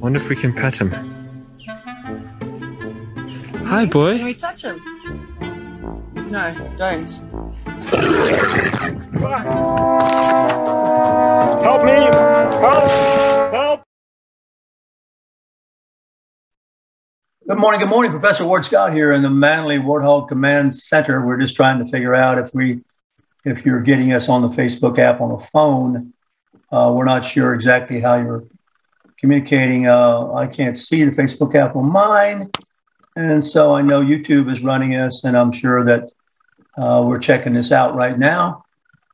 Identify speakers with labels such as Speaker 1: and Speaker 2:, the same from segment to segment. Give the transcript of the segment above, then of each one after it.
Speaker 1: Wonder if we can pet him. Hi, boy.
Speaker 2: Can we touch him? No, don't.
Speaker 1: Help me! Help! Help!
Speaker 3: Good morning, good morning. Professor Ward Scott here in the Manly Warthog Command Center. We're just trying to figure out if we, if you're getting us on the Facebook app on a phone. Uh, we're not sure exactly how you're communicating. Uh, I can't see the Facebook app on mine, and so I know YouTube is running us, and I'm sure that uh, we're checking this out right now.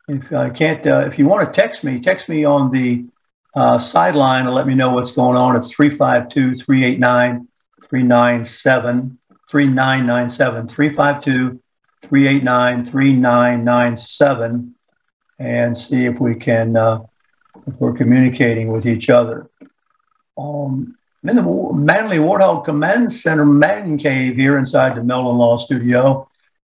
Speaker 3: If I can't, uh, if you want to text me, text me on the uh, sideline and let me know what's going on. It's 352 389 397 3997 352 389 3997 and see if we can uh, if we're communicating with each other um, I'm in the manly warthog command center man cave here inside the Meldon law studio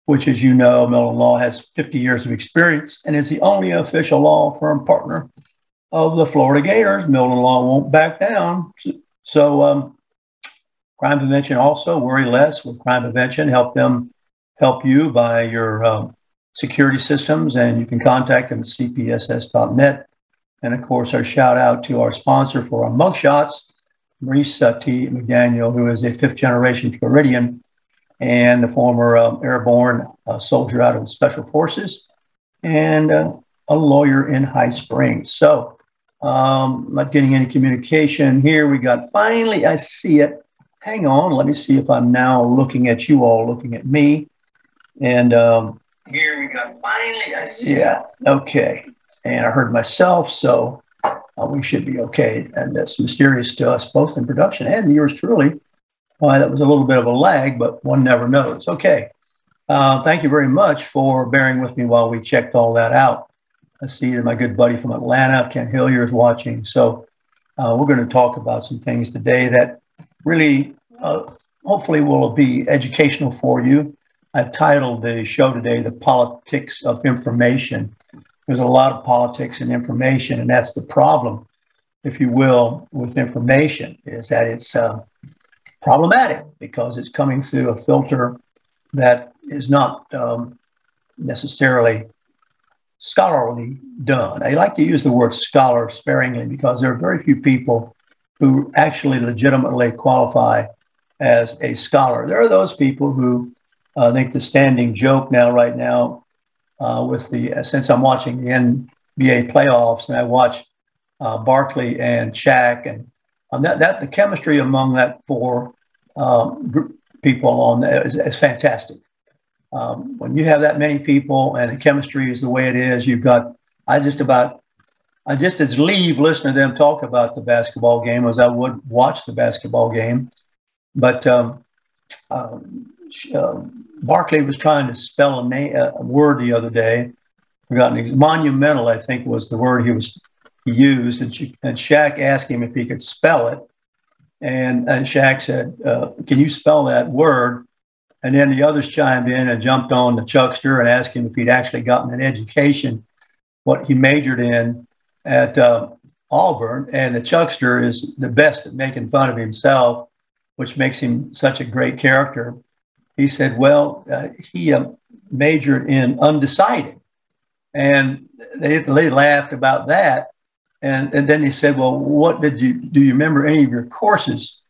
Speaker 3: which as you know Meldon law has 50 years of experience and is the only official law firm partner of the florida gators. Meldon law won't back down. So um, crime prevention also worry less with crime prevention. Help them help you by your um, security systems and you can contact them at cpss.net and of course our shout out to our sponsor for our mugshots uh, t mcdaniel who is a fifth generation floridian and the former um, airborne uh, soldier out of the special forces and uh, a lawyer in high springs so um, not getting any communication here we got finally i see it hang on, let me see if I'm now looking at you all looking at me. And um, here we go. Finally, I see. It. Yeah, okay. And I heard myself, so uh, we should be okay. And that's mysterious to us both in production and yours truly. Why that was a little bit of a lag, but one never knows. Okay. Uh, thank you very much for bearing with me while we checked all that out. I see that my good buddy from Atlanta, Ken Hillier, is watching. So uh, we're going to talk about some things today that really uh, hopefully will be educational for you. I've titled the show today, The Politics of Information. There's a lot of politics and information, and that's the problem, if you will, with information, is that it's uh, problematic because it's coming through a filter that is not um, necessarily scholarly done. I like to use the word scholar sparingly because there are very few people who actually legitimately qualify as a scholar. There are those people who uh, think the standing joke now, right now, uh, with the uh, since I'm watching the NBA playoffs and I watch uh, Barkley and Shaq and um, that that the chemistry among that four um, group people on there is, is fantastic. Um, when you have that many people and the chemistry is the way it is, you've got I just about I just as leave listening to them talk about the basketball game as I would watch the basketball game. But um, um, uh, Barkley was trying to spell a, name, a word the other day. Forgotten monumental, I think, was the word he was he used, and, Sha- and Shaq asked him if he could spell it, and and Shaq said, uh, "Can you spell that word?" And then the others chimed in and jumped on the Chuckster and asked him if he'd actually gotten an education, what he majored in at uh, Auburn. And the Chuckster is the best at making fun of himself, which makes him such a great character. He said, well, uh, he uh, majored in undecided. And they, they laughed about that. And, and then he said, well, what did you, do you remember any of your courses?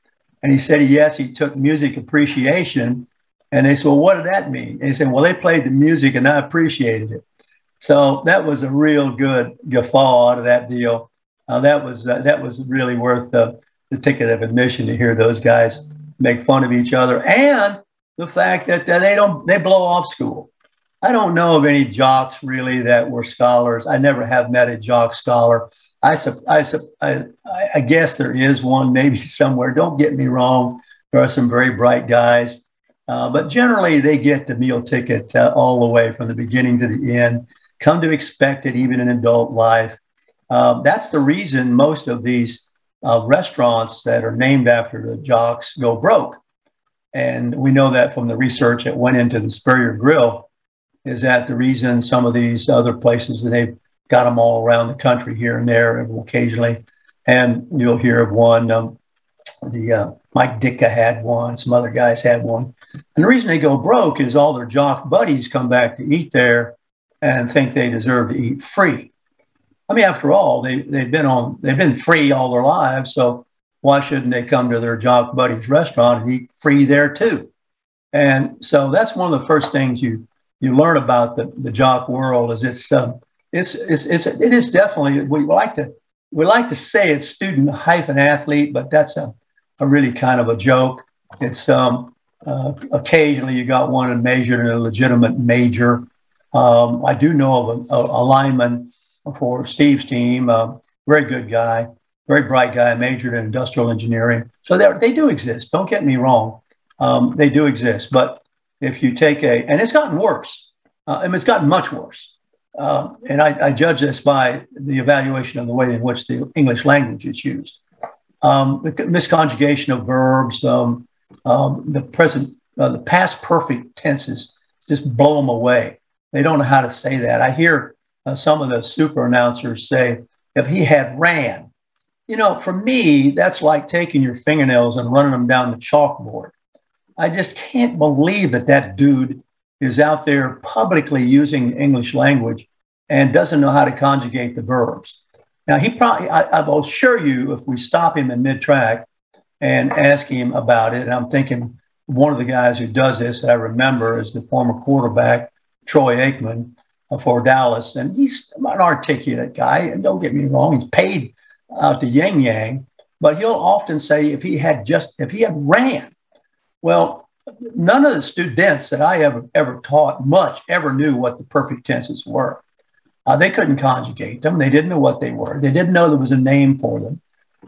Speaker 3: And he said, yes, he took music appreciation. And they said, well, what did that mean? And he said, well, they played the music and I appreciated it. So that was a real good guffaw out of that deal. Uh, that was uh, that was really worth the, the ticket of admission to hear those guys make fun of each other and the fact that they don't they blow off school. I don't know of any jocks really that were scholars. I never have met a jock scholar. I, I, I, I guess there is one maybe somewhere. Don't get me wrong. There are some very bright guys, uh, but generally they get the meal ticket uh, all the way from the beginning to the end. Come to expect it even in adult life. Uh, that's the reason most of these uh, restaurants that are named after the jocks go broke. And we know that from the research that went into the Spurrier Grill, is that the reason some of these other places that they've got them all around the country here and there occasionally. And you'll hear of one, um, the uh, Mike Ditka had one, some other guys had one. And the reason they go broke is all their jock buddies come back to eat there and think they deserve to eat free. I mean, after all, they, they've been on, they've been free all their lives. So why shouldn't they come to their jock buddies restaurant and eat free there too? And so that's one of the first things you, you learn about the, the jock world is it's, um, it's, it's, it's, it is definitely, we like to, we like to say it's student hyphen athlete, but that's a, a really kind of a joke. It's, um, uh, occasionally you got one and majored in a legitimate major. Um, I do know of a, a, a lineman for Steve's team, a very good guy, very bright guy, majored in industrial engineering. So they do exist. Don't get me wrong. Um, they do exist. But if you take a, and it's gotten worse, uh, and it's gotten much worse. Uh, and I, I, judge this by the evaluation of the way in which the English language is used. Um, the misconjugation of verbs, um, um, the present, uh, the past perfect tenses just blow them away. They don't know how to say that. I hear uh, some of the super announcers say, if he had ran, you know, for me, that's like taking your fingernails and running them down the chalkboard. I just can't believe that that dude is out there publicly using English language and doesn't know how to conjugate the verbs. Now, he probably, I, I will assure you, if we stop him in mid track and ask him about it, I'm thinking one of the guys who does this that I remember is the former quarterback, Troy Aikman uh, for Dallas. And he's an articulate guy. And don't get me wrong, he's paid out to Yang Yang, but he'll often say if he had just, if he had ran, well, none of the students that I ever, ever taught much ever knew what the perfect tenses were. Uh, they couldn't conjugate them. They didn't know what they were. They didn't know there was a name for them.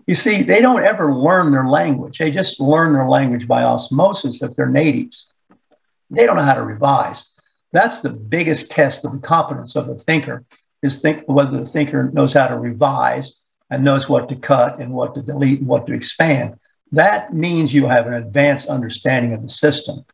Speaker 3: You see, they don't ever learn their language. They just learn their language by osmosis if they're natives. They don't know how to revise. That's the biggest test of the competence of a thinker is think whether the thinker knows how to revise and knows what to cut and what to delete and what to expand. That means you have an advanced understanding of the system.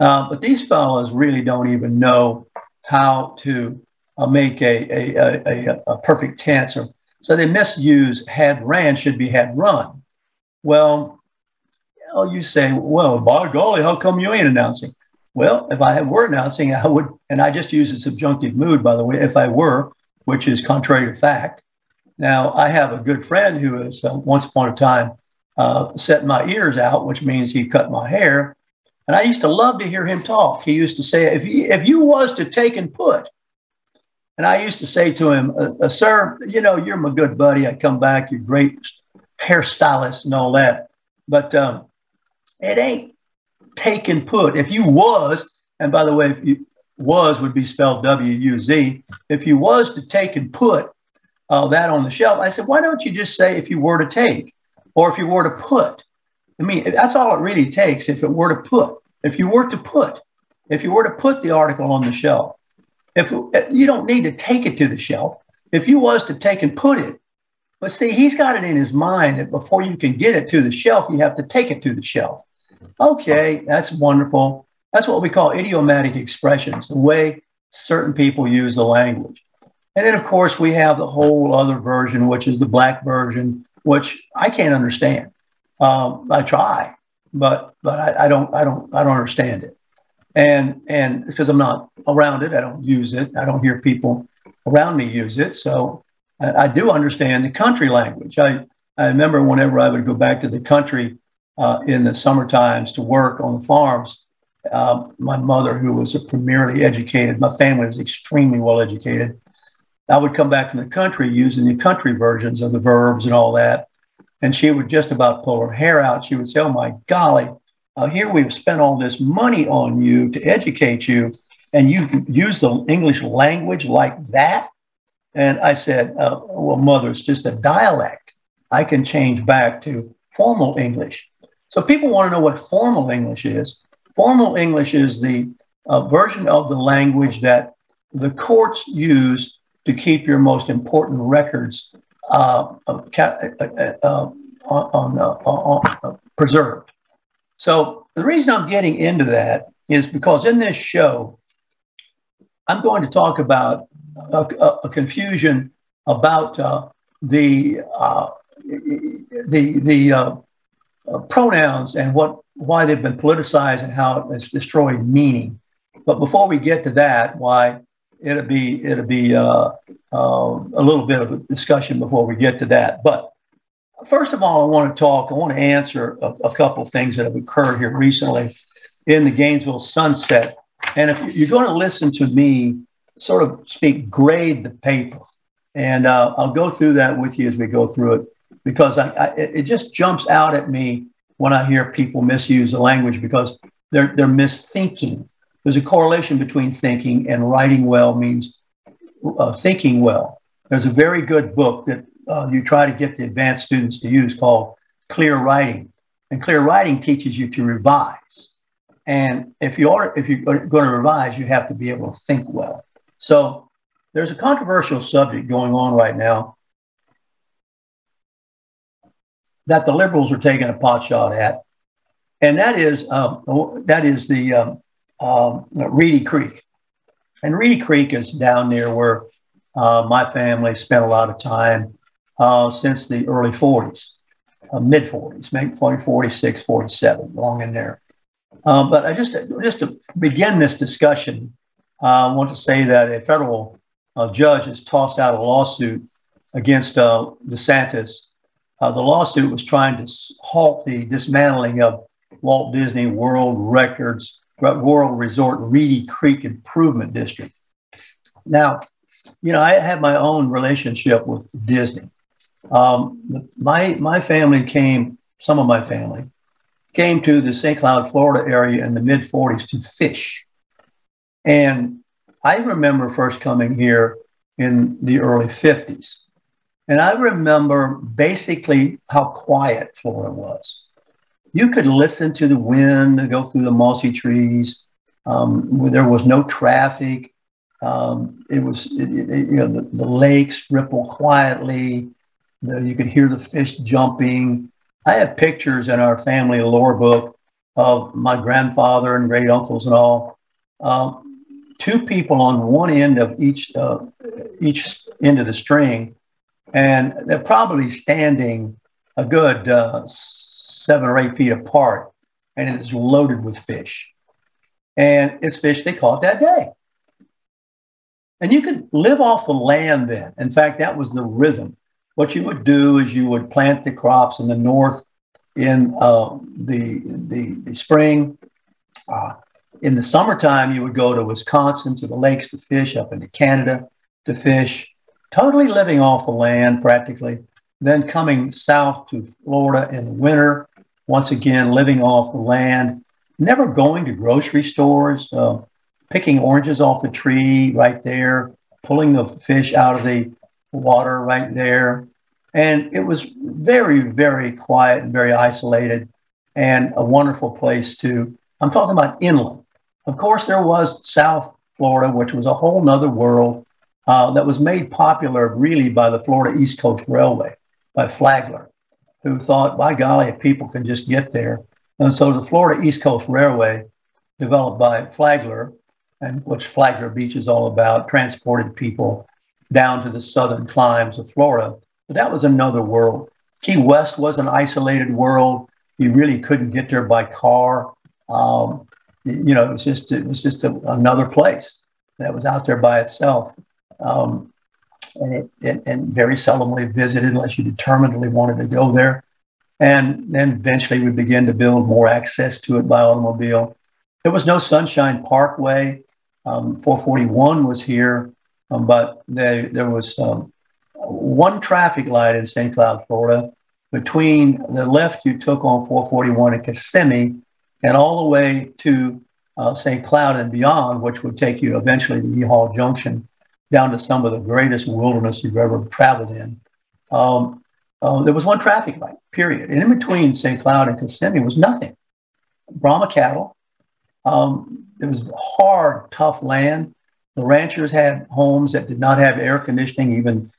Speaker 3: Uh, but these fellows really don't even know how to uh, make a, a, a, a, perfect tense. So they misuse had ran should be had run. Well, you, know, you say, well, by golly, how come you ain't announcing? Well, if I were announcing, I would, and I just use a subjunctive mood, by the way, if I were, which is contrary to fact. Now, I have a good friend who has uh, once upon a time uh, set my ears out, which means he cut my hair. And I used to love to hear him talk. He used to say, if you, if you was to take and put, and I used to say to him, uh, uh sir, you know, you're my good buddy. I come back, you're great hairstylist and all that. But um, it ain't take and put. If you was, and by the way, if you was would be spelled W U Z. If you was to take and put uh, that on the shelf, I said, why don't you just say if you were to take or if you were to put? I mean, that's all it really takes if it were to put. If you were to put, if you were to put the article on the shelf, if you don't need to take it to the shelf, if you was to take and put it, but see, he's got it in his mind that before you can get it to the shelf, you have to take it to the shelf. Okay, that's wonderful. That's what we call idiomatic expressions, the way certain people use the language. And then, of course, we have the whole other version, which is the black version, which I can't understand. Um, I try, but but I, I, don't I don't I don't understand it, and and because I'm not around it, I don't use it. I don't hear people around me use it, so I, I do understand the country language. I I remember whenever I would go back to the country uh, in the summer times to work on the farms. Uh, my mother, who was a premierly educated, my family was extremely well educated. I would come back from the country using the country versions of the verbs and all that. And she would just about pull her hair out. She would say, Oh my golly, uh, here we've spent all this money on you to educate you, and you use the English language like that. And I said, uh, well, mother, it's just a dialect. I can change back to formal English. So people want to know what formal English is. Formal English is the uh, version of the language that the courts use to keep your most important records uh, uh, uh, uh on, on preserved. So the reason I'm getting into that is because in this show, I'm going to talk about a, a, a confusion about uh, the uh, the the uh, pronouns and what why they've been politicized and how it's destroyed meaning. But before we get to that, why it'll be it'll be uh, uh, a little bit of a discussion before we get to that. But first of all, I want to talk. I want to answer a, a couple of things that have occurred here recently in the Gainesville sunset. And if you're going to listen to me sort of speak, grade the paper, and uh, I'll go through that with you as we go through it because I, I, it just jumps out at me when I hear people misuse the language because they're they're misthinking there's a correlation between thinking and writing well means uh, thinking well. There's a very good book that uh, you try to get the advanced students to use called Clear Writing. And clear writing teaches you to revise. And if you are if you're going to revise, you have to be able to think well. So there's a controversial subject going on right now that the liberals are taking a pot shot at, and that is um, that is the um, um, Reedy Creek. And Reedy Creek is down near where uh, my family spent a lot of time uh, since the early 40s, uh, mid 40s, maybe 40, 46, 47, long in there. Um, but I just, just to begin this discussion, uh, I want to say that a federal uh, judge has tossed out a lawsuit against uh, DeSantis. the lawsuit was trying to halt the dismantling of Walt Disney World Records World Resort Reedy Creek Improvement District. Now, you know, I have my own relationship with Disney. Um, my my family came, some of my family came to the St. Cloud, Florida area in the mid 40s to fish. And I remember first coming here in the early 50s. And I remember basically how quiet Florida was you could listen to the wind go through the mossy trees. Um, there was no traffic. Um, it was, it, it, you know, the, the, lakes ripple quietly. You could hear the fish jumping. I have pictures in our family lore book of my grandfather and great uncles and all. Um, two people on one end of each uh, each end of the string, and they're probably standing a good uh, seven or eight feet apart, and it is loaded with fish. And it's fish they caught that day. And you could live off the land then. In fact, that was the rhythm. What you would do is you would plant the crops in the north in uh, the, the, the spring. Uh, in the summertime, you would go to Wisconsin to the lakes to fish, up into Canada to fish, totally living off the land practically. Then coming south to Florida in the winter once again, living off the land, never going to grocery stores, uh, picking oranges off the tree right there, pulling the fish out of the water right there. And it was very, very quiet and very isolated and a wonderful place to, I'm talking about inland. Of course, there was South Florida, which was a whole nother world uh, that was made popular really by the Florida East Coast Railway, by Flagler who thought, by golly, if people can just get there. And so the Florida East Coast Railway, developed by Flagler, and which Flagler Beach is all about, transported people down to the southern climes of Florida. But that was another world. Key West was an isolated world. You really couldn't get there by car. Um, you know, it was just it was just a, another place that was out there by itself. Um, and, it, and very seldomly visited unless you determinedly wanted to go there. And then eventually we began to build more access to it by automobile. There was no Sunshine Parkway. Um, 441 was here, um, but they, there was um, one traffic light in St. Cloud, Florida. Between the left you took on 441 in Kissimmee and all the way to uh, St. Cloud and beyond, which would take you eventually to E Hall Junction down to some of the greatest wilderness you've ever traveled in. Um, uh, there was one traffic light, period. And in between St. Cloud and Kissimmee was nothing. Brahma cattle. Um, it was hard, tough land. The ranchers had homes that did not have air conditioning. Even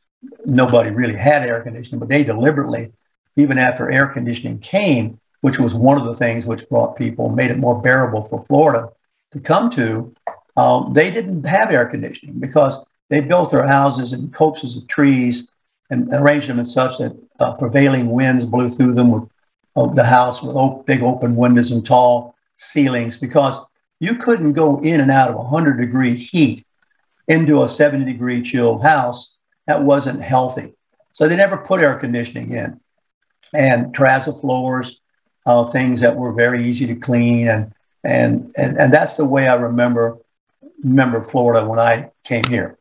Speaker 3: nobody really had air conditioning, but they deliberately, even after air conditioning came, which was one of the things which brought people, made it more bearable for Florida to come to, um, they didn't have air conditioning because they built their houses in copses of trees and arranged them in such that uh, prevailing winds blew through them with uh, the house with op- big open windows and tall ceilings because you couldn't go in and out of 100 degree heat into a 70 degree chilled house. That wasn't healthy. So they never put air conditioning in. And terrazzo floors, uh, things that were very easy to clean. And, and, and, and that's the way I remember, remember Florida when I came here.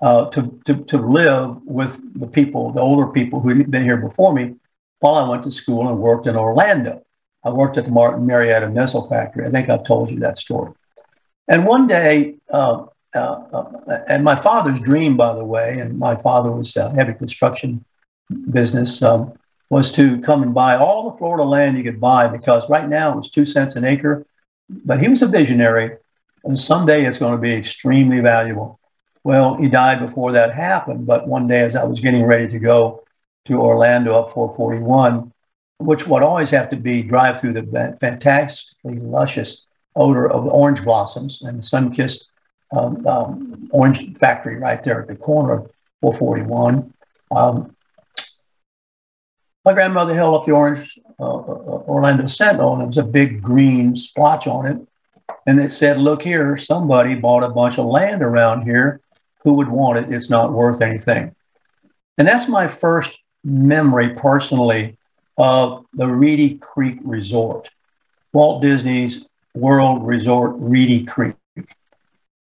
Speaker 3: Uh, to, to, to live with the people, the older people who had been here before me, while I went to school and worked in Orlando. I worked at the Martin Marietta missile factory. I think I've told you that story. And one day, uh, uh, uh, and my father's dream, by the way, and my father was a heavy construction business, um, was to come and buy all the Florida land you could buy because right now it was two cents an acre. But he was a visionary, and someday it's going to be extremely valuable. Well, he died before that happened. But one day, as I was getting ready to go to Orlando up 441, which would always have to be drive through the fantastically luscious odor of orange blossoms and sun-kissed um, um, orange factory right there at the corner of 441. Um, my grandmother held up the orange uh, uh, Orlando Sentinel, and there was a big green splotch on it. And it said, Look here, somebody bought a bunch of land around here. Who would want it? It's not worth anything. And that's my first memory personally of the Reedy Creek Resort, Walt Disney's World Resort Reedy Creek.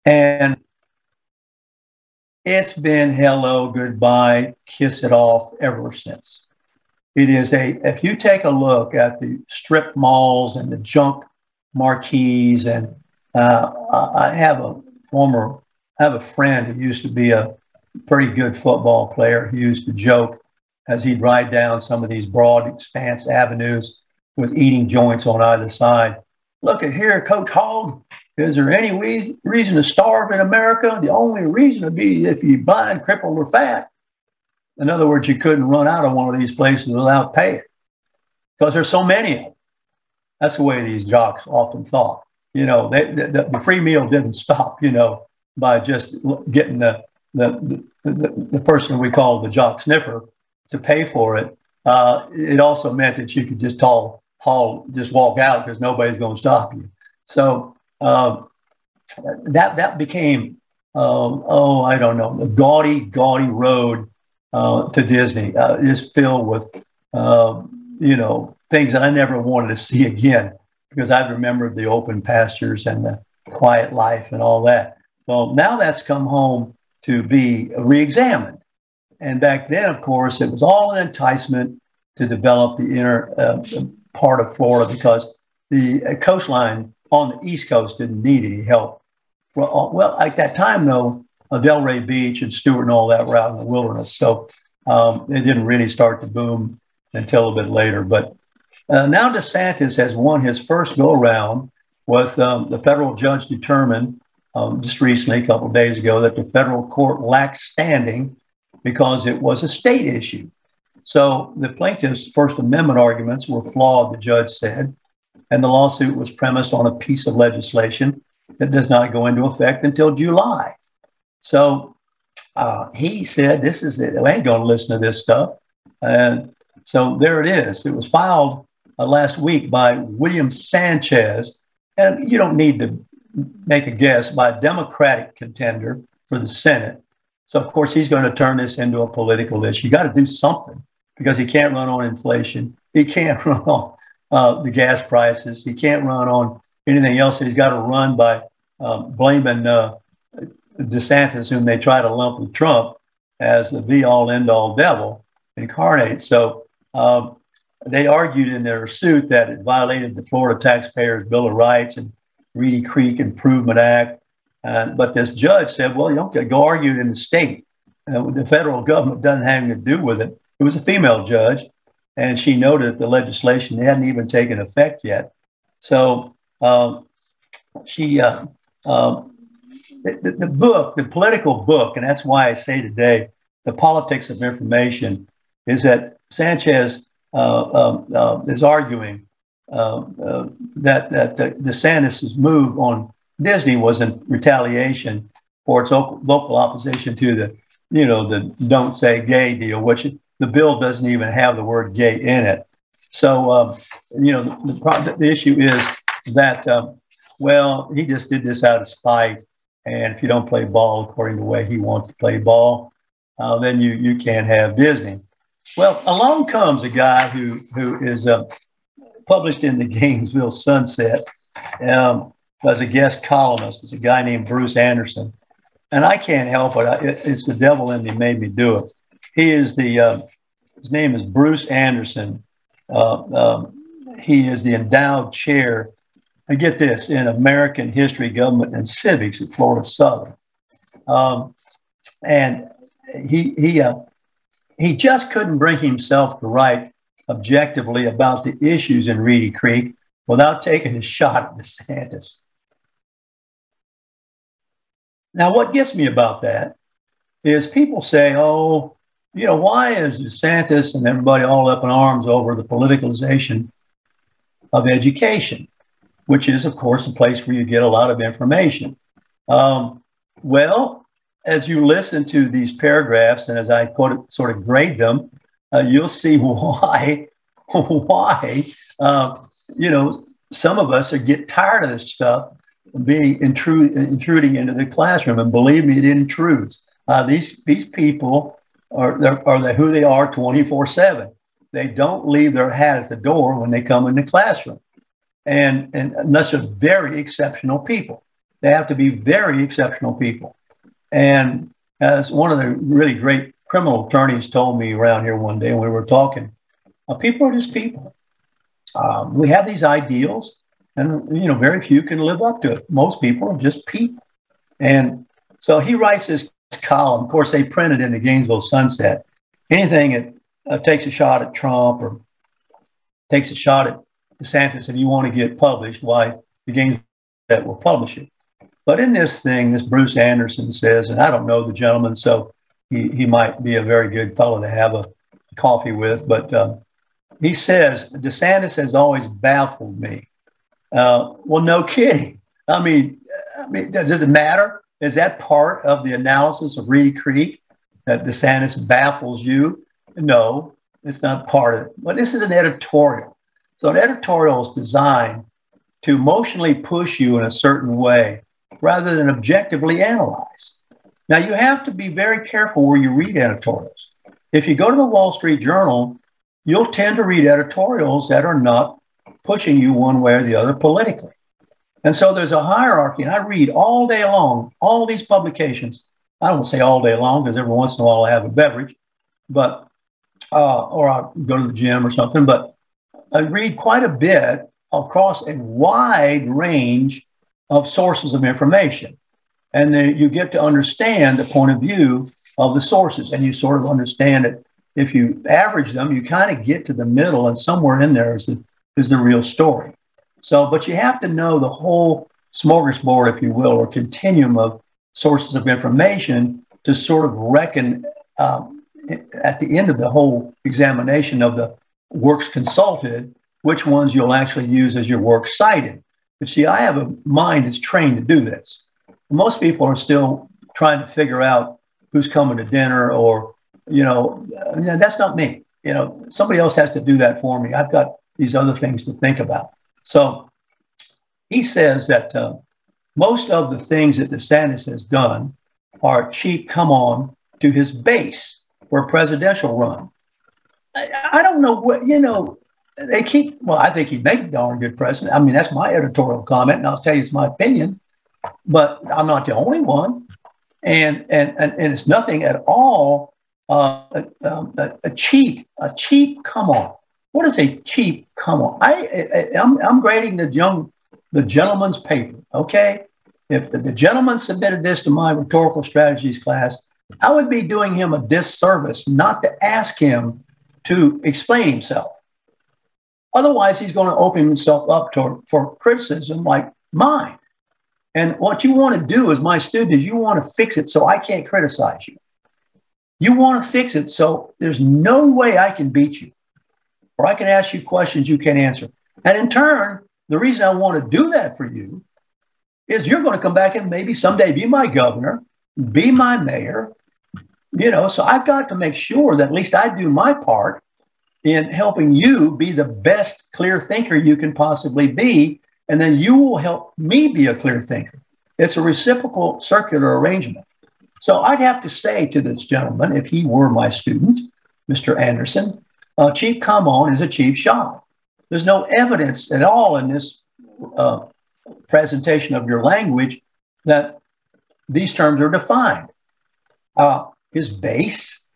Speaker 3: And it's been hello, goodbye, kiss it off ever since. It is a, if you take a look at the strip malls and the junk marquees, and uh, I have a former, I have a friend who used to be a pretty good football player. He used to joke as he'd ride down some of these broad expanse avenues with eating joints on either side. Look at here, Coach Hogg. Is there any re- reason to starve in America? The only reason would be if you're blind, crippled, or fat. In other words, you couldn't run out of one of these places without paying because there's so many of them. That's the way these jocks often thought. You know, they, the, the free meal didn't stop, you know, by just getting the, the, the, the person we call the jock sniffer to pay for it, uh, it also meant that you could just haul, haul just walk out because nobody's going to stop you. So uh, that that became um, oh I don't know the gaudy gaudy road uh, to Disney uh, is filled with um, you know things that I never wanted to see again because I remembered the open pastures and the quiet life and all that. Well, now that's come home to be reexamined and back then, of course, it was all an enticement to develop the inner uh, part of Florida because the uh, coastline on the East Coast didn't need any help. Well, uh, well at that time, though, uh, Delray Beach and Stuart and all that were out in the wilderness. So um, it didn't really start to boom until a bit later. But uh, now DeSantis has won his first go around with um, the federal judge determined um, just recently, a couple of days ago, that the federal court lacked standing because it was a state issue. So the plaintiff's First Amendment arguments were flawed, the judge said, and the lawsuit was premised on a piece of legislation that does not go into effect until July. So uh, he said, This is it. I ain't going to listen to this stuff. And so there it is. It was filed uh, last week by William Sanchez. And you don't need to make a guess by a Democratic contender for the Senate so, of course, he's going to turn this into a political issue. You got to do something because he can't run on inflation. He can't run on uh, the gas prices. He can't run on anything else. He's got to run by um, blaming uh, DeSantis, whom they try to lump with Trump, as the be all end all devil incarnate. So, um, they argued in their suit that it violated the Florida Taxpayers Bill of Rights and Reedy Creek Improvement Act Uh, but this judge said, well, you don't go argue in the state. Uh, the federal government doesn't have anything to do with it. It was a female judge, and she noted the legislation hadn't even taken effect yet. So um, she, uh, um, the, the, book, the political book, and that's why I say today, the politics of information, is that Sanchez uh, um, uh, is arguing uh, uh, that the, DeSantis' move on Disney was in retaliation for its vocal opposition to the, you know, the "Don't Say Gay" deal, which the bill doesn't even have the word "gay" in it. So, um, you know, the, the, the, issue is that, um, well, he just did this out of spite, and if you don't play ball according to the way he wants to play ball, uh, then you you can't have Disney. Well, along comes a guy who who is uh, published in the Gainesville Sunset um, as a guest columnist. It's a guy named Bruce Anderson, and I can't help it. It's the devil in me made me do it. He is the uh, his name is Bruce Anderson. Uh, um, he is the endowed chair. I get this in American history, government, and civics at Florida Southern, um, and he he uh, he just couldn't bring himself to write objectively about the issues in Reedy Creek without taking a shot at DeSantis. Now, what gets me about that is people say, oh, you know, why is DeSantis and everybody all up in arms over the politicalization of education, which is, of course, a place where you get a lot of information? Um, well, as you listen to these paragraphs and as I sort of grade them, uh, you'll see why why uh, you know some of us are get tired of this stuff being intrude, intruding into the classroom. And believe me, it intrudes. Uh, these these people are are they who they are 24 seven. They don't leave their hat at the door when they come in the classroom, and and unless they're very exceptional people, they have to be very exceptional people. And as one of the really great criminal attorneys told me around here one day when we were talking, uh, people are just people. Um, we have these ideals, and you know, very few can live up to it. Most people are just people. And so he writes this column. Of course, they printed in the Gainesville Sunset. Anything that uh, takes a shot at Trump or takes a shot at DeSantis, if you want to get published, why the Gainesville Sunset will publish it. But in this thing, this Bruce Anderson says, and I don't know the gentleman, so he, he might be a very good fellow to have a coffee with, but uh, he says, DeSantis has always baffled me. Uh, well, no kidding. I mean, I mean, does it matter? Is that part of the analysis of Reedy Creek that DeSantis baffles you? No, it's not part of it. But this is an editorial. So an editorial is designed to emotionally push you in a certain way rather than objectively analyze. Now, you have to be very careful where you read editorials. If you go to the Wall Street Journal, you'll tend to read editorials that are not pushing you one way or the other politically. And so there's a hierarchy, and I read all day long all these publications. I don't say all day long because every once in a while I have a beverage, but uh, or I go to the gym or something. But I read quite a bit across a wide range of sources of information. And then you get to understand the point of view of the sources, and you sort of understand it. If you average them, you kind of get to the middle, and somewhere in there is the, is the real story. So, but you have to know the whole smorgasbord, if you will, or continuum of sources of information to sort of reckon um, at the end of the whole examination of the works consulted, which ones you'll actually use as your works cited. But see, I have a mind that's trained to do this. Most people are still trying to figure out who's coming to dinner or, you know, that's not me. You know, somebody else has to do that for me. I've got these other things to think about. So he says that uh, most of the things that DeSantis has done are cheap come on to his base for a presidential run. I, don't know what, you know, they keep, well, I think he'd make a darn good president. I mean, that's my editorial comment, and I'll tell you it's my opinion, but I'm not the only one. And, and, and, and it's nothing at all uh, a, a, cheap, a cheap come on. What is a cheap come on? I, I, I'm, I'm grading the young, the gentleman's paper, okay? if the gentleman submitted this to my rhetorical strategies class, I would be doing him a disservice not to ask him to explain himself. Otherwise, he's going to open himself up to, for criticism like mine. And what you want to do as my student is you want to fix it so I can't criticize you. You want to fix it so there's no way I can beat you or I can ask you questions you can't answer. And in turn, the reason I want to do that for you is you're going to come back and maybe someday be my governor, be my mayor, you know. So I've got to make sure that at least I do my part in helping you be the best clear thinker you can possibly be. And then you will help me be a clear thinker. It's a reciprocal circular arrangement. So I'd have to say to this gentleman, if he were my student, Mr. Anderson, uh, Chief Come On is a cheap shot. There's no evidence at all in this uh, presentation of your language that these terms are defined. Uh, his base,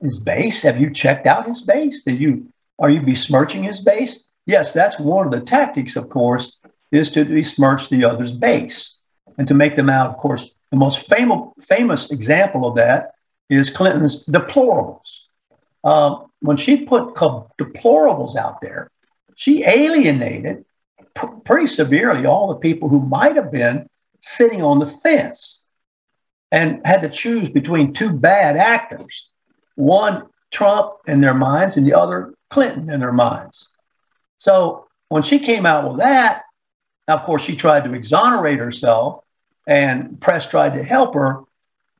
Speaker 3: his base. Have you checked out his base? Did you are you besmirching his base? Yes, that's one of the tactics, of course, is to besmirch the other's base and to make them out, of course. The most famous famous example of that is Clinton's deplorables. Um, when she put deplorables out there, she alienated pr- pretty severely all the people who might have been sitting on the fence and had to choose between two bad actors one Trump in their minds and the other Clinton in their minds. So when she came out with that, of course, she tried to exonerate herself, and press tried to help her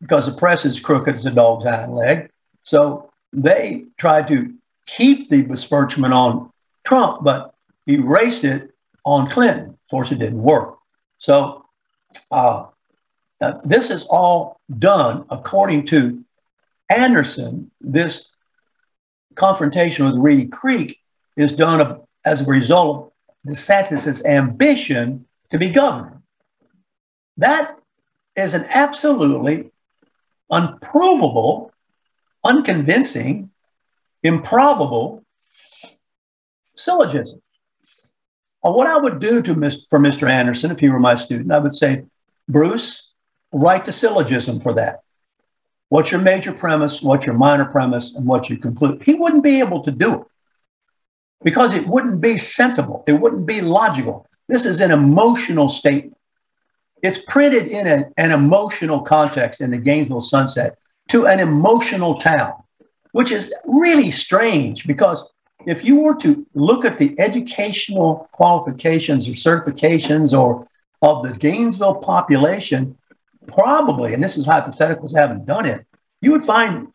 Speaker 3: because the press is crooked as a dog's hind leg. So they tried to keep the besmirchment on Trump, but erase it on Clinton. Of course, it didn't work. So uh, uh, this is all done according to Anderson. This confrontation with Reedy Creek is done as a result of DeSantis' ambition to be governor. That is an absolutely unprovable, unconvincing, improbable syllogism. What I would do to for Mr. Anderson, if he were my student, I would say, Bruce, write the syllogism for that. What's your major premise? What's your minor premise? And what's your conclude? He wouldn't be able to do it because it wouldn't be sensible. It wouldn't be logical. This is an emotional statement. It's printed in an emotional context in the Gainesville Sunset to an emotional town, which is really strange because if you were to look at the educational qualifications or certifications or of the Gainesville population, probably, and this is hypotheticals, haven't done it, you would find,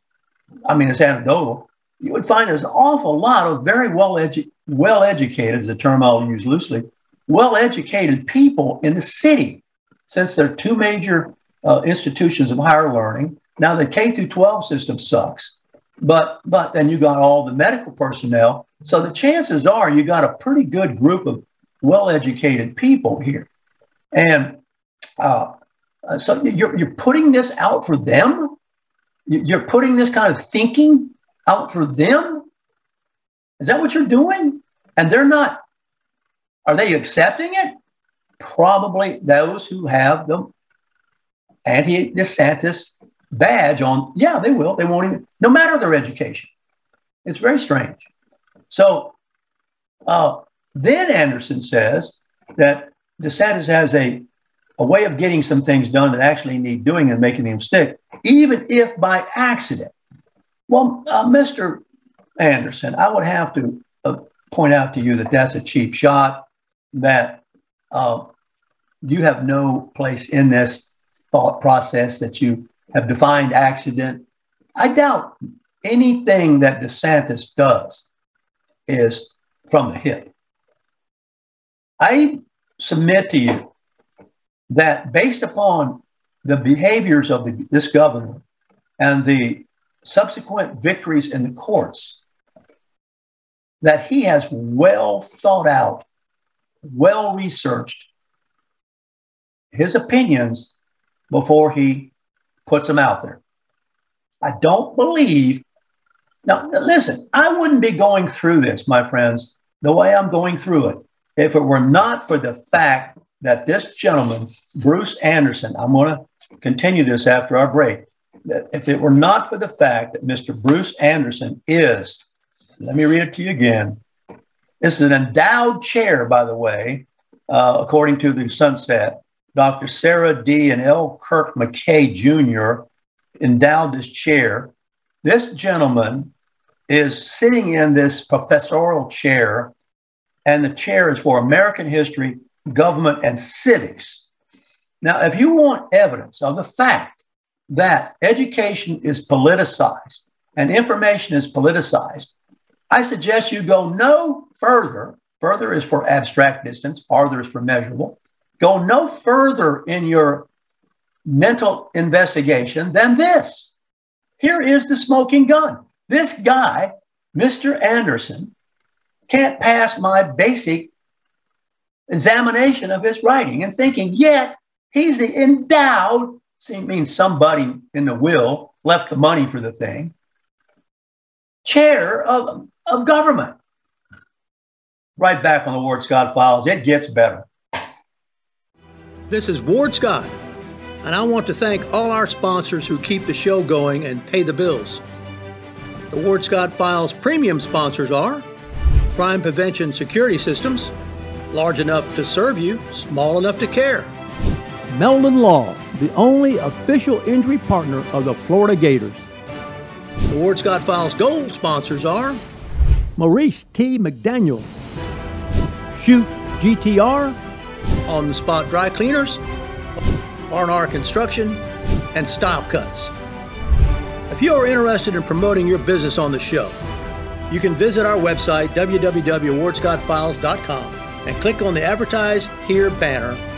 Speaker 3: I mean, it's anecdotal, you would find there's an awful lot of very well, edu- well educated, is a term I'll use loosely, well educated people in the city, since there are two major uh, institutions of higher learning. Now, the K through 12 system sucks. But but then you got all the medical personnel. So the chances are you got a pretty good group of well-educated people here, and uh, uh, so you're you're putting this out for them. You're putting this kind of thinking out for them. Is that what you're doing? And they're not. Are they accepting it? Probably those who have the anti-DeSantis badge on, yeah, they will. They won't even, no matter their education. It's very strange. So uh, then Anderson says that DeSantis has a, a way of getting some things done that actually need doing and making them stick, even if by accident. Well, uh, Mr. Anderson, I would have to uh, point out to you that that's a cheap shot, that uh, you have no place in this thought process that you have defined accident. I doubt anything that DeSantis does is from the hip. I submit to you that based upon the behaviors of the, this governor and the subsequent victories in the courts, that he has well thought out, well researched his opinions before he puts them out there. I don't believe. Now, listen, I wouldn't be going through this, my friends, the way I'm going through it, if it were not for the fact that this gentleman, Bruce Anderson, I'm going to continue this after our break. That if it were not for the fact that Mr. Bruce Anderson is, let me read it to you again. This is an endowed chair, by the way, uh, according to the Sunset. Dr. Sarah D. and L. Kirk McKay Jr. endowed this chair. This gentleman is sitting in this professorial chair, and the chair is for American history, government, and civics. Now, if you want evidence of the fact that education is politicized and information is politicized, I suggest you go no further. Further is for abstract distance, farther is for measurable. Go no further in your mental investigation than this. Here is the smoking gun. This guy, Mr. Anderson, can't pass my basic examination of his writing and thinking, yet he's the endowed, see, means somebody in the will left the money for the thing, chair of, of government. Right back on the Ward Scott files, it gets better.
Speaker 4: This is Ward Scott, and I want to thank all our sponsors who keep the show going and pay the bills. The Ward Scott Files premium sponsors are Crime Prevention Security Systems, large enough to serve you, small enough to care.
Speaker 5: Meldon Law, the only official injury partner of the Florida Gators.
Speaker 4: The Ward Scott Files gold sponsors are
Speaker 5: Maurice T. McDaniel, Shoot GTR,
Speaker 4: On the Spot Dry Cleaners, R&R Construction, and Style Cuts. If you are interested in promoting your business on the show, you can visit our website, www.wardscottfiles.com, and click on the Advertise Here banner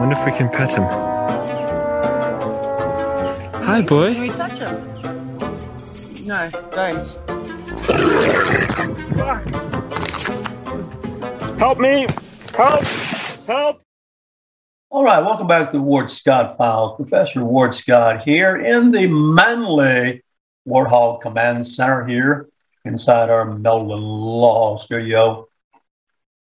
Speaker 1: Wonder if we can pet him. Hi, boy.
Speaker 2: Can we touch him? No, don't.
Speaker 1: Help me! Help! Help!
Speaker 3: All right, welcome back to Ward Scott Files. Professor Ward Scott here in the Manly Warthog Command Center here inside our Meldon Law Studio.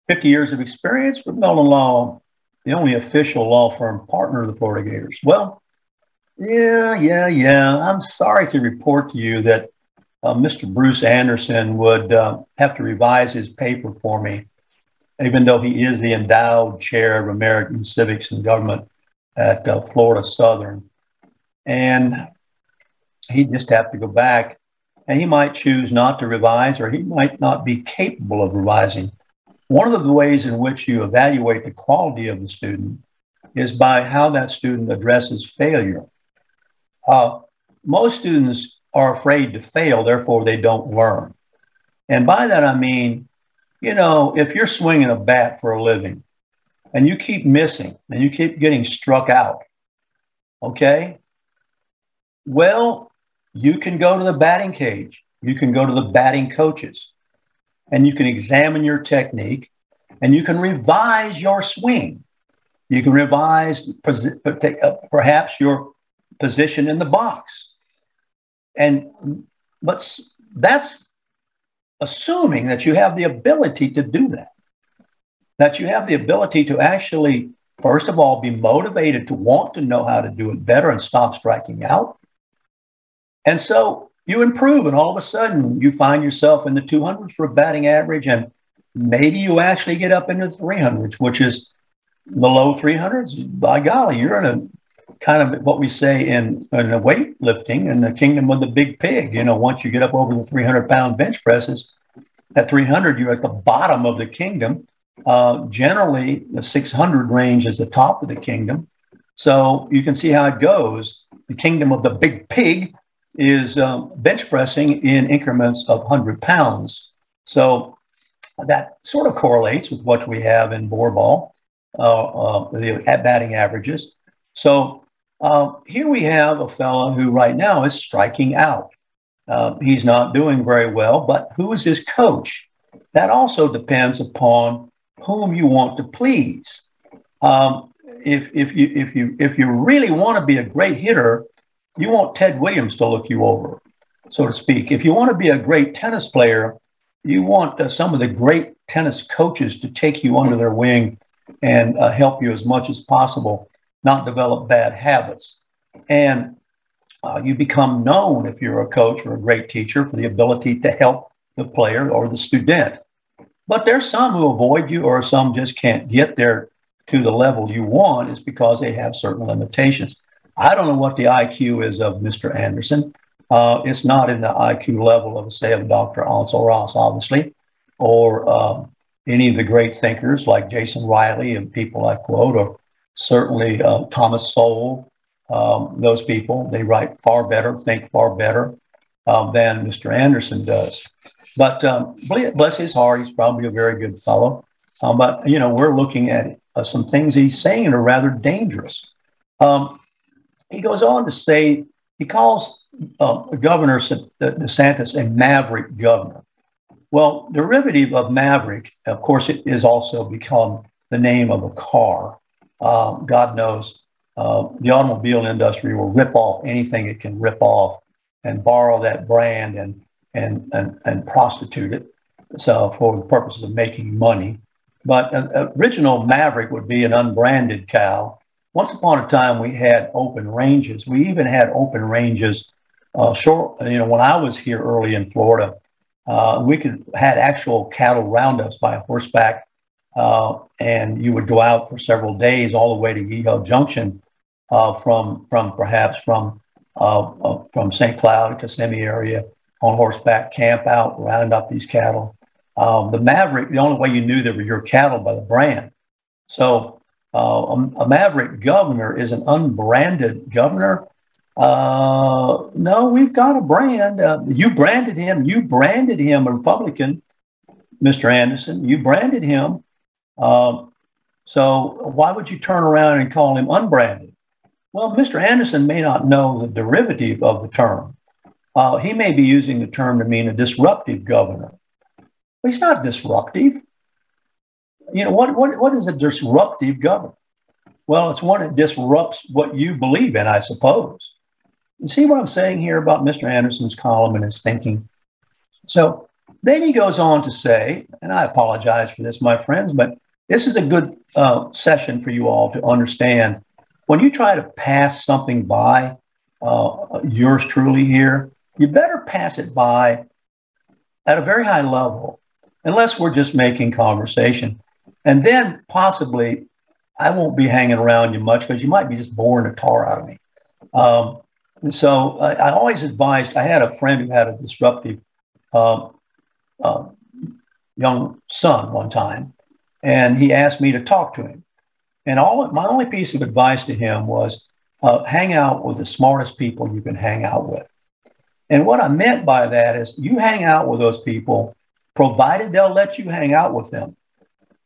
Speaker 3: 50 years of experience with Meldon Law, the only official law firm partner of the Florida Gators. Well, yeah, yeah, yeah. I'm sorry to report to you that uh, Mr. Bruce Anderson would uh, have to revise his paper for me even though he is the endowed chair of American civics and government at uh, Florida Southern. And he'd just have to go back and he might choose not to revise or he might not be capable of revising. One of the ways in which you evaluate the quality of the student is by how that student addresses failure. Uh, most students are afraid to fail, therefore, they don't learn. And by that, I mean, you know, if you're swinging a bat for a living and you keep missing and you keep getting struck out, okay, well, you can go to the batting cage, you can go to the batting coaches, and you can examine your technique and you can revise your swing. You can revise uh, perhaps your position in the box. And but that's assuming that you have the ability to do that. That you have the ability to actually, first of all, be motivated to want to know how to do it better and stop striking out. And so you improve, and all of a sudden you find yourself in the 200s for a batting average, and maybe you actually get up into the 300s, which is the low 300s. By golly, you're in a kind of what we say in, in the weightlifting in the kingdom of the big pig. You know, once you get up over the 300 pound bench presses, at 300, you're at the bottom of the kingdom. Uh, generally, the 600 range is the top of the kingdom. So you can see how it goes. The kingdom of the big pig is um, bench pressing in increments of 100 pounds. So that sort of correlates with what we have in Boar Ball, uh, uh, the batting averages. So uh, here we have a fellow who right now is striking out. Uh, he's not doing very well, but who is his coach? That also depends upon whom you want to please. Um, if, if, you, if, you, if you really want to be a great hitter, you want Ted Williams to look you over, so to speak. If you want to be a great tennis player, you want uh, some of the great tennis coaches to take you under their wing and uh, help you as much as possible, not develop bad habits. And uh, you become known if you're a coach or a great teacher for the ability to help the player or the student. But there's some who avoid you, or some just can't get there to the level you want, is because they have certain limitations. I don't know what the IQ is of Mr. Anderson. Uh, it's not in the IQ level of, say, of Dr. Ansel Ross, obviously, or um, any of the great thinkers like Jason Riley and people I quote, or certainly uh, Thomas Sowell. Um, those people, they write far better, think far better um, than Mr. Anderson does. But um, bless his heart, he's probably a very good fellow. Um, but, you know, we're looking at uh, some things he's saying are rather dangerous. Um, he goes on to say, he calls uh, Governor DeSantis a maverick governor. Well, derivative of maverick, of course, it is also become the name of a car. Uh, God knows uh, the automobile industry will rip off anything it can rip off and borrow that brand and and and, and prostitute it. So for the purposes of making money. But uh, original Maverick would be an unbranded cow. Once upon a time, we had open ranges. We even had open ranges uh, short, you know, when I was here early in Florida, uh, we could had actual cattle roundups by horseback, uh, and you would go out for several days all the way to Yeehaw Junction, uh, from from perhaps from uh, uh, from St. Cloud, Kissimmee area on horseback, camp out, round up these cattle. Um, the Maverick, the only way you knew they were your cattle by the brand. So a, a Maverick governor is an unbranded governor uh, no, we've got a brand. Uh, you branded him. You branded him a Republican, Mr. Anderson. You branded him. Uh, so why would you turn around and call him unbranded? Well, Mr. Anderson may not know the derivative of the term. Uh, he may be using the term to mean a disruptive governor. But he's not disruptive. You know, what, what, what is a disruptive governor? Well, it's one that disrupts what you believe in, I suppose. You see what I'm saying here about Mr. Anderson's column and his thinking? So then he goes on to say, and I apologize for this, my friends, but this is a good uh, session for you all to understand. When you try to pass something by, uh, yours truly here, you better pass it by at a very high level, unless we're just making conversation. And then possibly I won't be hanging around you much because you might be just boring the tar out of me. Um, and so I, I, always advised, I had a friend who had a disruptive um, uh, young son one time, and he asked me to talk to him. And all my only piece of advice to him was uh, hang out with the smartest people you can hang out with. And what I meant by that is you hang out with those people, provided they'll let you hang out with them,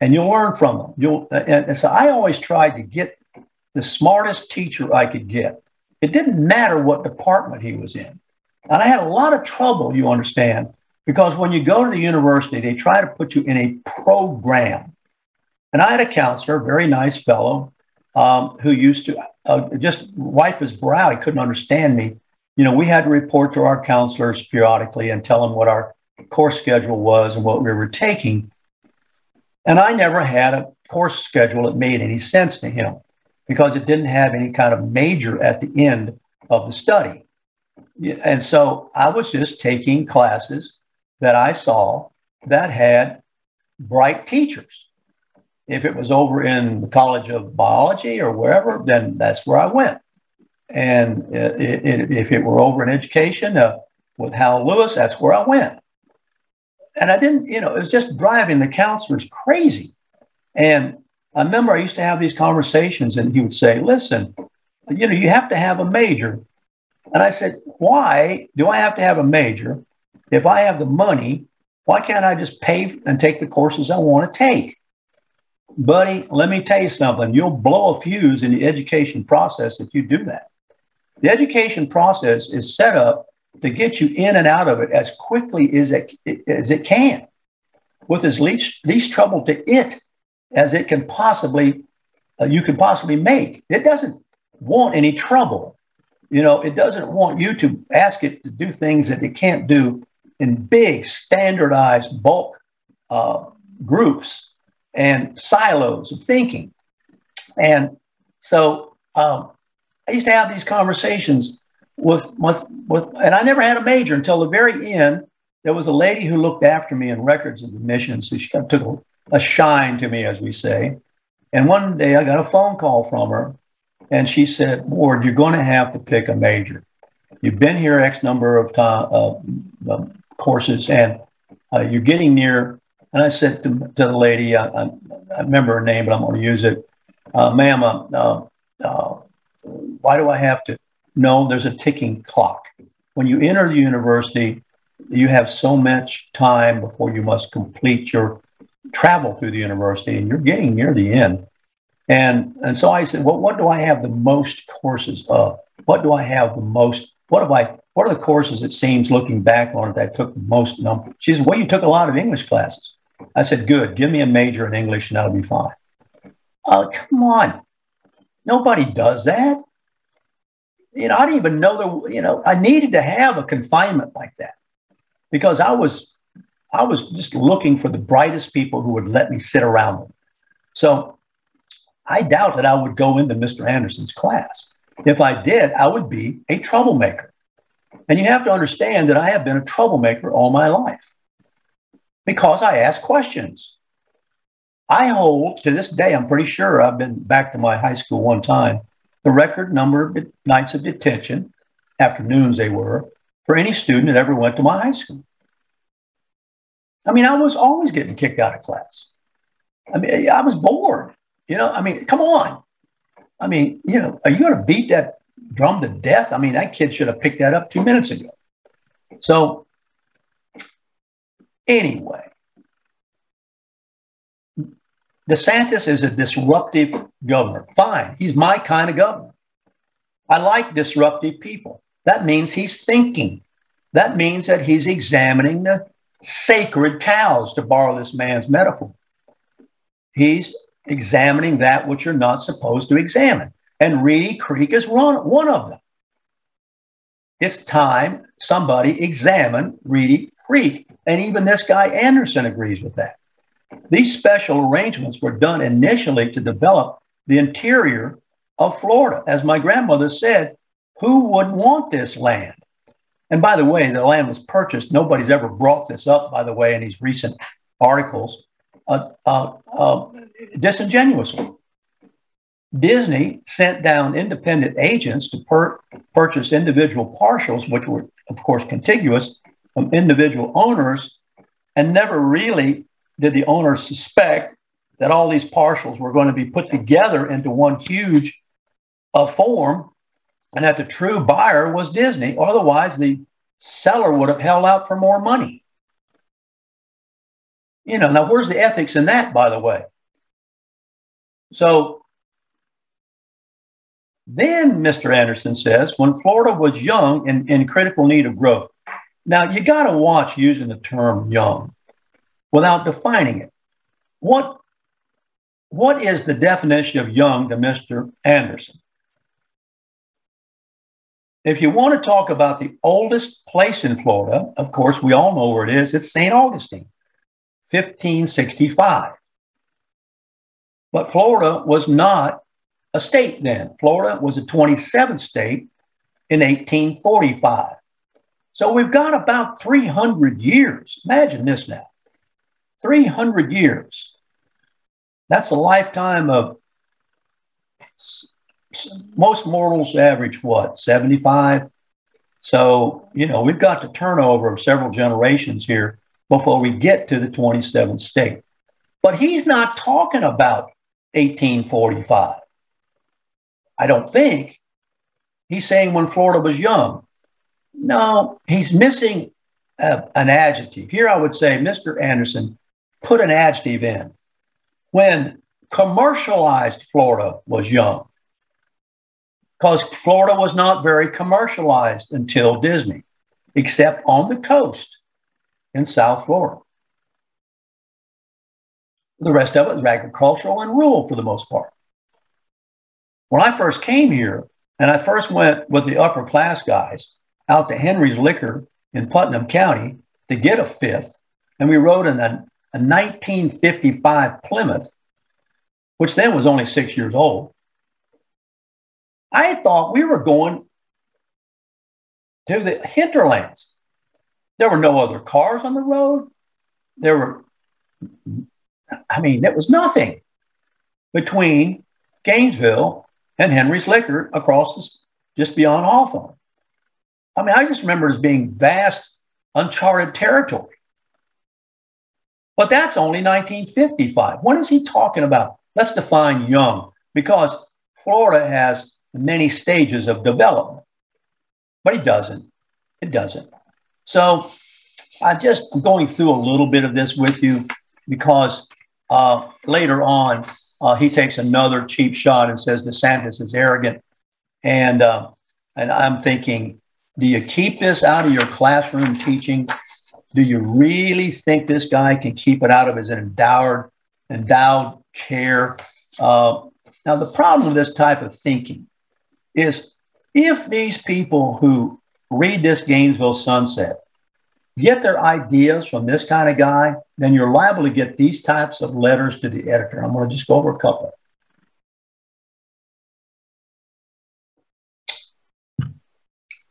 Speaker 3: and you'll learn from them. You'll and, and so I always tried to get the smartest teacher I could get. It didn't matter what department he was in. And I had a lot of trouble, you understand, because when you go to the university, they try to put you in a program. And I had a counselor, very nice fellow, um, who used to uh, just wipe his brow. He couldn't understand me. You know, we had to report to our counselors periodically and tell them what our course schedule was and what we were taking. And I never had a course schedule that made any sense to him because it didn't have any kind of major at the end of the study. And so I was just taking classes that I saw that had bright teachers. If it was over in the College of Biology or wherever, then that's where I went. And it, it, if it were over in education uh, with Hal Lewis, that's where I went. And I didn't, you know, it was just driving the counselors crazy. And I remember I used to have these conversations, and he would say, Listen, you know, you have to have a major. And I said, Why do I have to have a major? If I have the money, why can't I just pay and take the courses I want to take? Buddy, let me tell you something. You'll blow a fuse in the education process if you do that. The education process is set up to get you in and out of it as quickly as it, as it can, with as least, least trouble to it as it can possibly, uh, you can possibly make. It doesn't want any trouble. You know, it doesn't want you to ask it to do things that it can't do in big, standardized bulk uh, groups and silos of thinking. And so um, I used to have these conversations with, with, with, and I never had a major until the very end. There was a lady who looked after me in records of admissions. So she took a, a shine to me, as we say. And one day I got a phone call from her, and she said, Ward, you're going to have to pick a major. You've been here X number of time, uh, um, courses, and uh, you're getting near. And I said to, to the lady, I, I, I, remember her name, but I'm going to use it. Uh, ma'am, uh, uh, why do I have to? No, there's a ticking clock. When you enter the university, you have so much time before you must complete your travel through the university, and you're getting near the end. And, and so I said, well, what do I have the most courses of? What do I have the most? What have I? What are the courses it seems looking back on it that took the most number? She said, well, you took a lot of English classes. I said, good. Give me a major in English and that'll be fine. Oh, come on. Nobody does that. You know, I didn't even know that, you know, I needed to have a confinement like that because I was, I was just looking for the brightest people who would let me sit around them. So I doubt that I would go into Mr. Anderson's class. If I did, I would be a troublemaker. And you have to understand that I have been a troublemaker all my life because I ask questions. I hold to this day, I'm pretty sure I've been back to my high school one time, the record number of nights of detention, afternoons they were, for any student that ever went to my high school. I mean, I was always getting kicked out of class. I mean, I was bored. You know, I mean, come on. I mean, you know, are you going to beat that drum to death? I mean, that kid should have picked that up two minutes ago. So, anyway, DeSantis is a disruptive governor. Fine, he's my kind of governor. I like disruptive people. That means he's thinking. That means that he's examining the sacred cows, to borrow this man's metaphor. He's examining that which you're not supposed to examine. And Reedy Creek is one, one of them. It's time somebody examine Reedy Creek. And even this guy Anderson agrees with that. These special arrangements were done initially to develop the interior of Florida. As my grandmother said, who would want this land? And by the way, the land was purchased. Nobody's ever brought this up, by the way, in these recent articles uh, uh, uh, disingenuously. Disney sent down independent agents to per- purchase individual partials, which were, of course, contiguous from individual owners, and never really did the owners suspect that all these parcels were going to be put together into one huge uh, form and that the true buyer was Disney. Otherwise, the seller would have held out for more money. You know, now where's the ethics in that, by the way? So then Mr. Anderson says, when Florida was young and in critical need of growth. Now you got to watch using the term young without defining it. What, what is the definition of young to Mr. Anderson? If you want to talk about the oldest place in Florida, of course, we all know where it is. It's St. Augustine. 1565. But Florida was not a state then. Florida was a 27th state in 1845. So we've got about 300 years. Imagine this now 300 years. That's a lifetime of most mortals average what, 75? So, you know, we've got the turnover of several generations here before we get to the 27th state. But he's not talking about 1845. I don't think. He's saying when Florida was young. No, he's missing a, an adjective. Here I would say, Mr. Anderson, put an adjective in. When commercialized Florida was young, because Florida was not very commercialized until Disney, except on the coast in South Florida. The rest of it was agricultural and rural for the most part. When I first came here, and I first went with the upper class guys out to Henry's Liquor in Putnam County to get a fifth, and we rode in a, a 1955 Plymouth, which then was only six years old. I thought we were going to the hinterlands. There were no other cars on the road. There were, I mean, it was nothing between Gainesville and Henry's Liquor across the, just beyond Hawthorne. I mean, I just remember it as being vast, uncharted territory. But that's only 1955. What is he talking about? Let's define young because Florida has many stages of development. But he doesn't. It doesn't. So I'm just going through a little bit of this with you because uh, later on uh, he takes another cheap shot and says DeSantis is arrogant, and uh, and I'm thinking, do you keep this out of your classroom teaching? Do you really think this guy can keep it out of his endowed endowed chair? Uh, now the problem with this type of thinking is if these people who read this Gainesville Sunset get their ideas from this kind of guy, then you're liable to get these types of letters to the editor. I'm going to just go over a couple.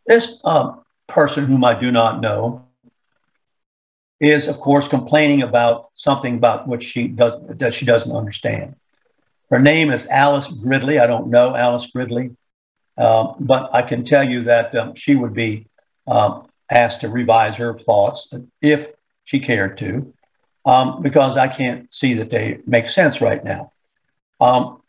Speaker 3: This uh, person, whom I do not know, is of course complaining about something about which she does that she doesn't understand. Her name is Alice Gridley. I don't know Alice Gridley. Um, but I can tell you that um, she would be um, asked to revise her thoughts if she cared to, um, because I can't see that they make sense right now. Um,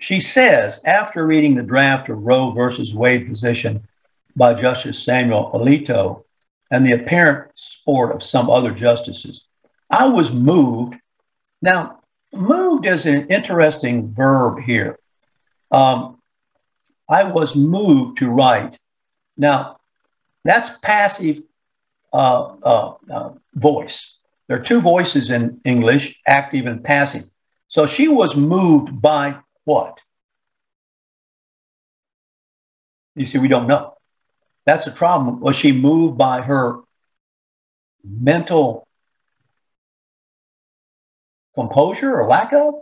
Speaker 3: she says, after reading the draft of Roe versus Wade position by Justice Samuel Alito and the apparent sport of some other justices, I was moved. Now, moved is an interesting verb here. Um, I was moved to write. Now, that's passive uh, uh, uh, voice. There are two voices in English, active and passive. So she was moved by what? You see, we don't know. That's the problem. Was she moved by her mental composure or lack of?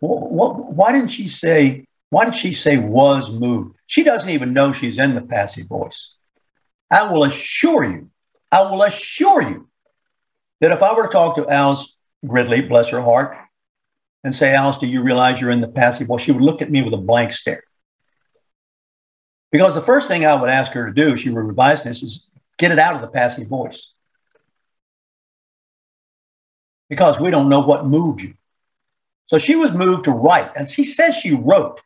Speaker 3: What, what, why didn't she say why did she say was moved? She doesn't even know she's in the passive voice. I will assure you, I will assure you that if I were to talk to Alice Gridley, bless her heart, and say, Alice, do you realize you're in the passive voice? She would look at me with a blank stare. Because the first thing I would ask her to do if she were revising this is get it out of the passive voice. Because we don't know what moved you. So she was moved to write, and she says she wrote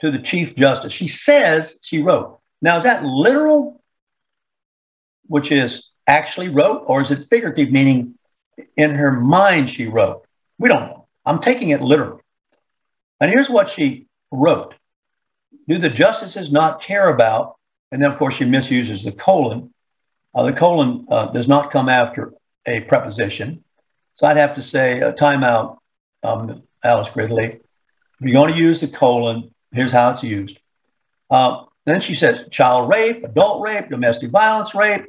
Speaker 3: to the Chief Justice. She says she wrote. Now, is that literal, which is actually wrote, or is it figurative, meaning in her mind she wrote? We don't know. I'm taking it literally. And here's what she wrote Do the justices not care about, and then of course she misuses the colon. Uh, the colon uh, does not come after a preposition. So I'd have to say, uh, timeout, um, Alice Gridley. If you're going to use the colon, Here's how it's used. Uh, then she says child rape, adult rape, domestic violence rape.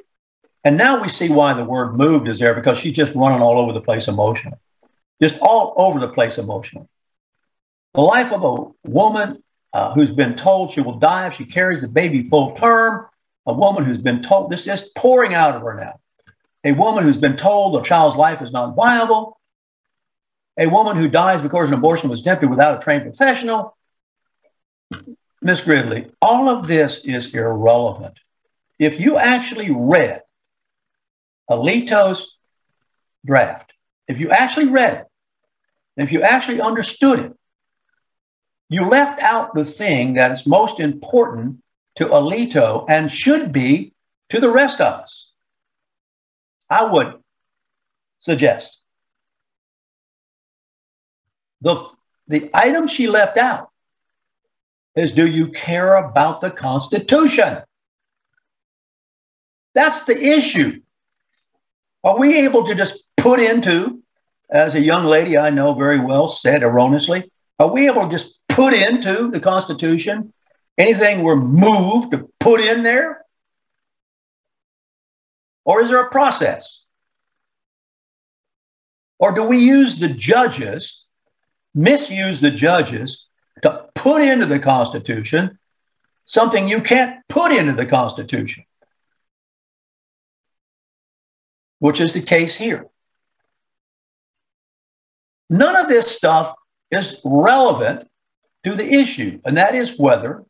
Speaker 3: And now we see why the word moved is there because she's just running all over the place emotionally, just all over the place emotionally. The life of a woman uh, who's been told she will die if she carries the baby full term, a woman who's been told this is pouring out of her now, a woman who's been told a child's life is not viable, a woman who dies because an abortion was attempted without a trained professional, Miss Gridley, all of this is irrelevant. If you actually read Alito's draft, if you actually read it, if you actually understood it, you left out the thing that is most important to Alito and should be to the rest of us. I would suggest the, the item she left out is do you care about the Constitution? That's the issue. Are we able to just put into, as a young lady I know very well said erroneously, are we able to just put into the Constitution anything we're moved to put in there? Or is there a process? Or do we use the judges, misuse the judges to put into the Constitution something you can't put into the Constitution? Which is the case here. None of this stuff is relevant to the issue, and that is whether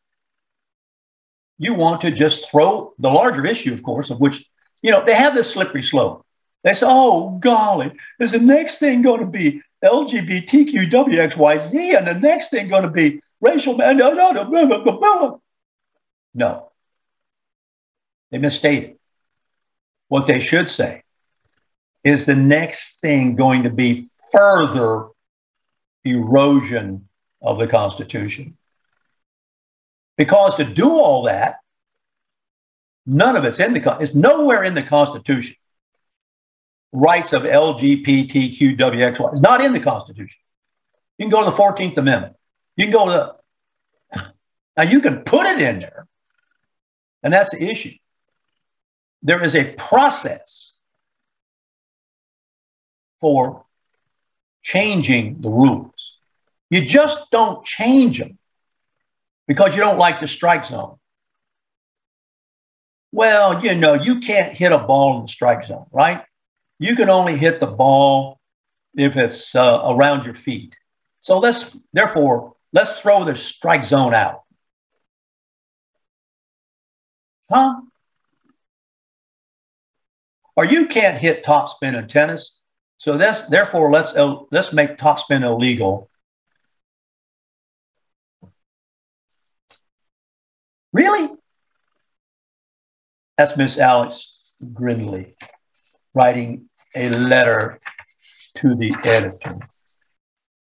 Speaker 3: you want to just throw the larger issue, of course, of which, you know, they have this slippery slope. They say, oh, golly, is the next thing going to be LGBTQWXYZ and the next thing going to be racial? No, no, no, no, no. They misstated. What they should say is the next thing going to be further erosion of the Constitution. Because to do all that, none of it's in the it's nowhere in the Constitution. Rights of LGBTQWXY not in the Constitution. You can go to the 14th Amendment. You can go to the, now you can put it in there, and that's the issue. There is a process for changing the rules. You just don't change them because you don't like the strike zone. Well, you know, you can't hit a ball in the strike zone, right? You can only hit the ball if it's uh, around your feet. So let's, therefore, let's throw the strike zone out. Huh? Or you can't hit topspin in tennis. So that's therefore let's uh, let's make topspin illegal Really? That's Miss Alice Gridley writing a letter to the editor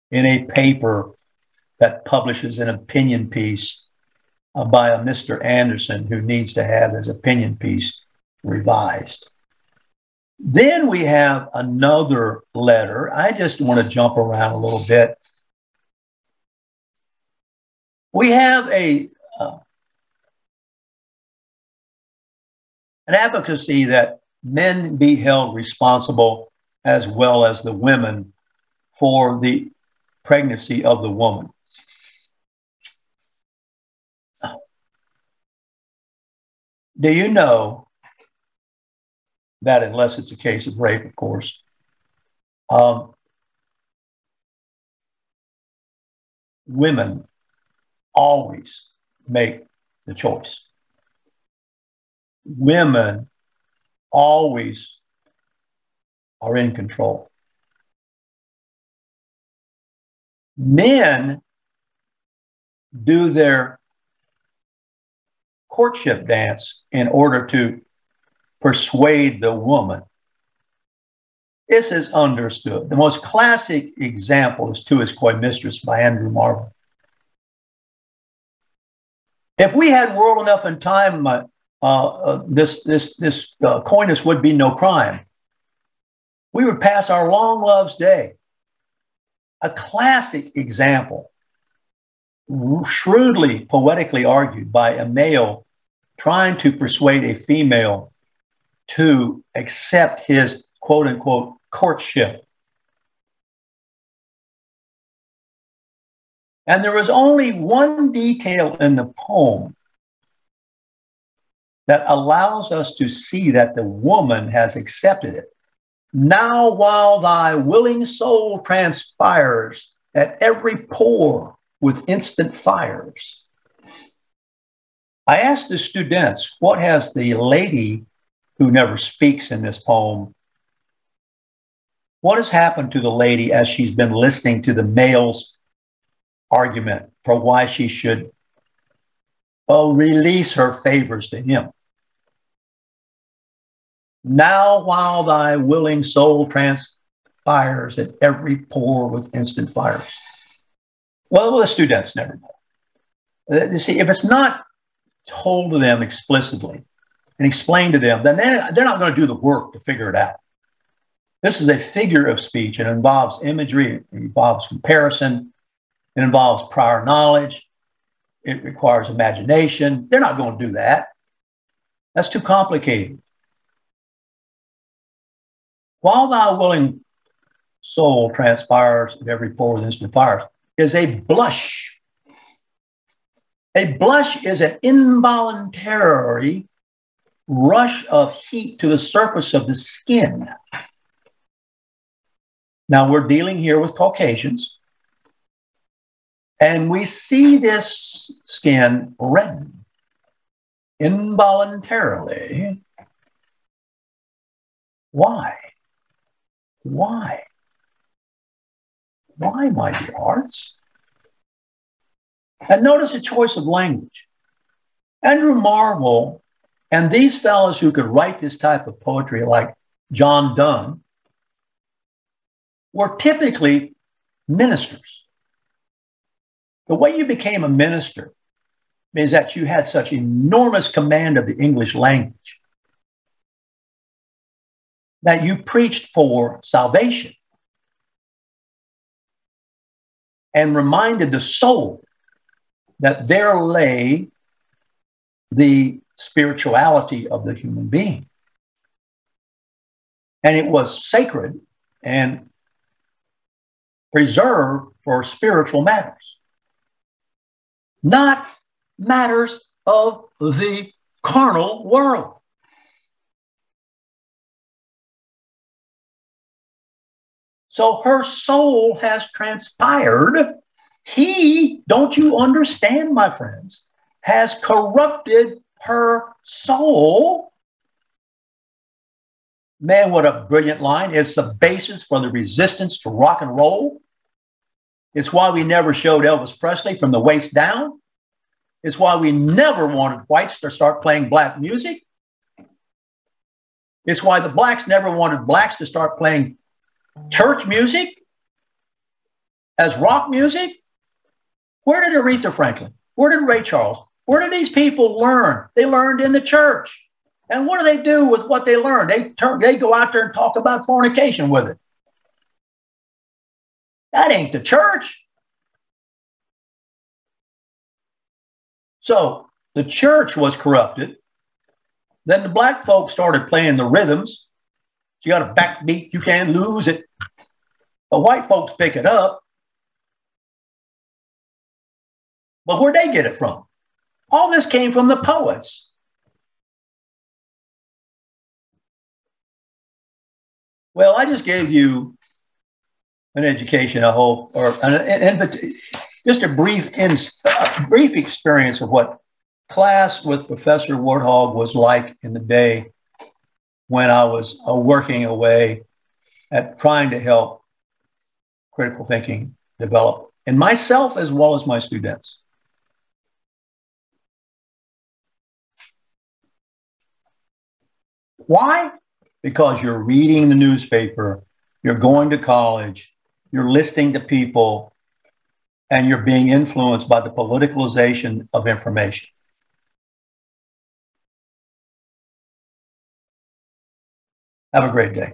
Speaker 3: in a paper that publishes an opinion piece uh, by a Mr. Anderson who needs to have his opinion piece revised. Then we have another letter. I just want to jump around a little bit. We have a uh, an advocacy that men be held responsible as well as the women for the pregnancy of the woman. Do you know that, unless it's a case of rape, of course, um, women always make the choice? Women always are in control. Men do their courtship dance in order to persuade the woman. This is understood. The most classic example is To His Coy Mistress by Andrew Marvell. If we had world enough and time, my, this this this uh, coyness would be no crime. We would pass our long love's day. A classic example, shrewdly poetically argued by a male trying to persuade a female to accept his quote unquote courtship. And there was only one detail in the poem that allows us to see that the woman has accepted it. Now, while thy willing soul transpires at every pore with instant fires, I asked the students, what has the lady who never speaks in this poem, what has happened to the lady as she's been listening to the male's argument for why she should oh, release her favors to him? Now, while thy willing soul transpires at every pore with instant fires. Well, the students never know. Uh, you see, if it's not told to them explicitly and explained to them, then they're, they're not going to do the work to figure it out. This is a figure of speech. It involves imagery, it involves comparison, it involves prior knowledge, it requires imagination. They're not going to do that. That's too complicated. While thy willing soul transpires at every pore instant fires, is a blush. A blush is an involuntary rush of heat to the surface of the skin. Now we're dealing here with Caucasians, and we see this skin redden involuntarily. Why? Why? Why, my dear hearts? And notice the choice of language. Andrew Marvell and these fellows who could write this type of poetry, like John Donne, were typically ministers. The way you became a minister means that you had such enormous command of the English language that you preached for salvation and reminded the soul that there lay the spirituality of the human being. And it was sacred and preserved for spiritual matters, not matters of the carnal world. So her soul has transpired. He, don't you understand, my friends, has corrupted her soul. Man, what a brilliant line. It's the basis for the resistance to rock and roll. It's why we never showed Elvis Presley from the waist down. It's why we never wanted whites to start playing black music. It's why the blacks never wanted blacks to start playing church music as rock music? Where did Aretha Franklin? Where did Ray Charles? Where did these people learn? They learned in the church. And what do they do with what they learned? They turn, they go out there and talk about fornication with it. That ain't the church. So the church was corrupted. Then the black folks started playing the rhythms you got a backbeat, you can't lose it. But white folks pick it up. But where'd they get it from? All this came from the poets. Well, I just gave you an education, I hope, or an, an, an just a brief, in, a brief experience of what class with Professor Warthog was like in the day when I was uh, working away at trying to help critical thinking develop in myself as well as my students. Why? Because you're reading the newspaper, you're going to college, you're listening to people, and you're being influenced by the politicalization of information. Have a great day.